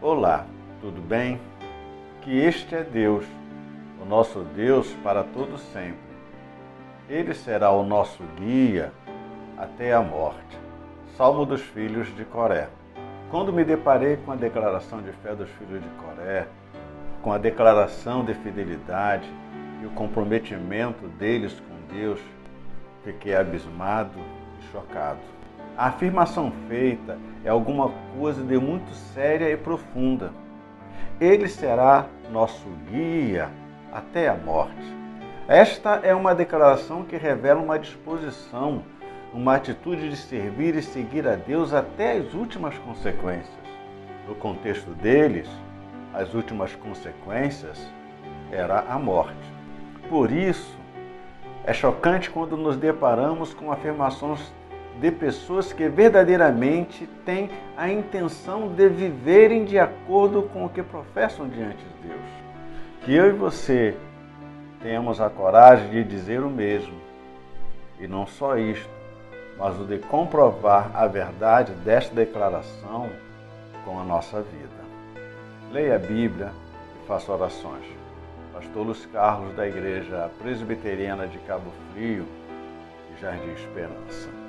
Olá, tudo bem? Que este é Deus, o nosso Deus para todo sempre. Ele será o nosso guia até a morte. Salmo dos filhos de Coré. Quando me deparei com a declaração de fé dos filhos de Coré, com a declaração de fidelidade e o comprometimento deles com Deus, fiquei abismado e chocado. A afirmação feita é alguma coisa de muito séria e profunda. Ele será nosso guia até a morte. Esta é uma declaração que revela uma disposição, uma atitude de servir e seguir a Deus até as últimas consequências. No contexto deles, as últimas consequências era a morte. Por isso, é chocante quando nos deparamos com afirmações de pessoas que verdadeiramente têm a intenção de viverem de acordo com o que professam diante de Deus. Que eu e você tenhamos a coragem de dizer o mesmo. E não só isto, mas o de comprovar a verdade desta declaração com a nossa vida. Leia a Bíblia e faça orações. Pastor Luiz Carlos, da Igreja Presbiteriana de Cabo Frio, Jardim Esperança.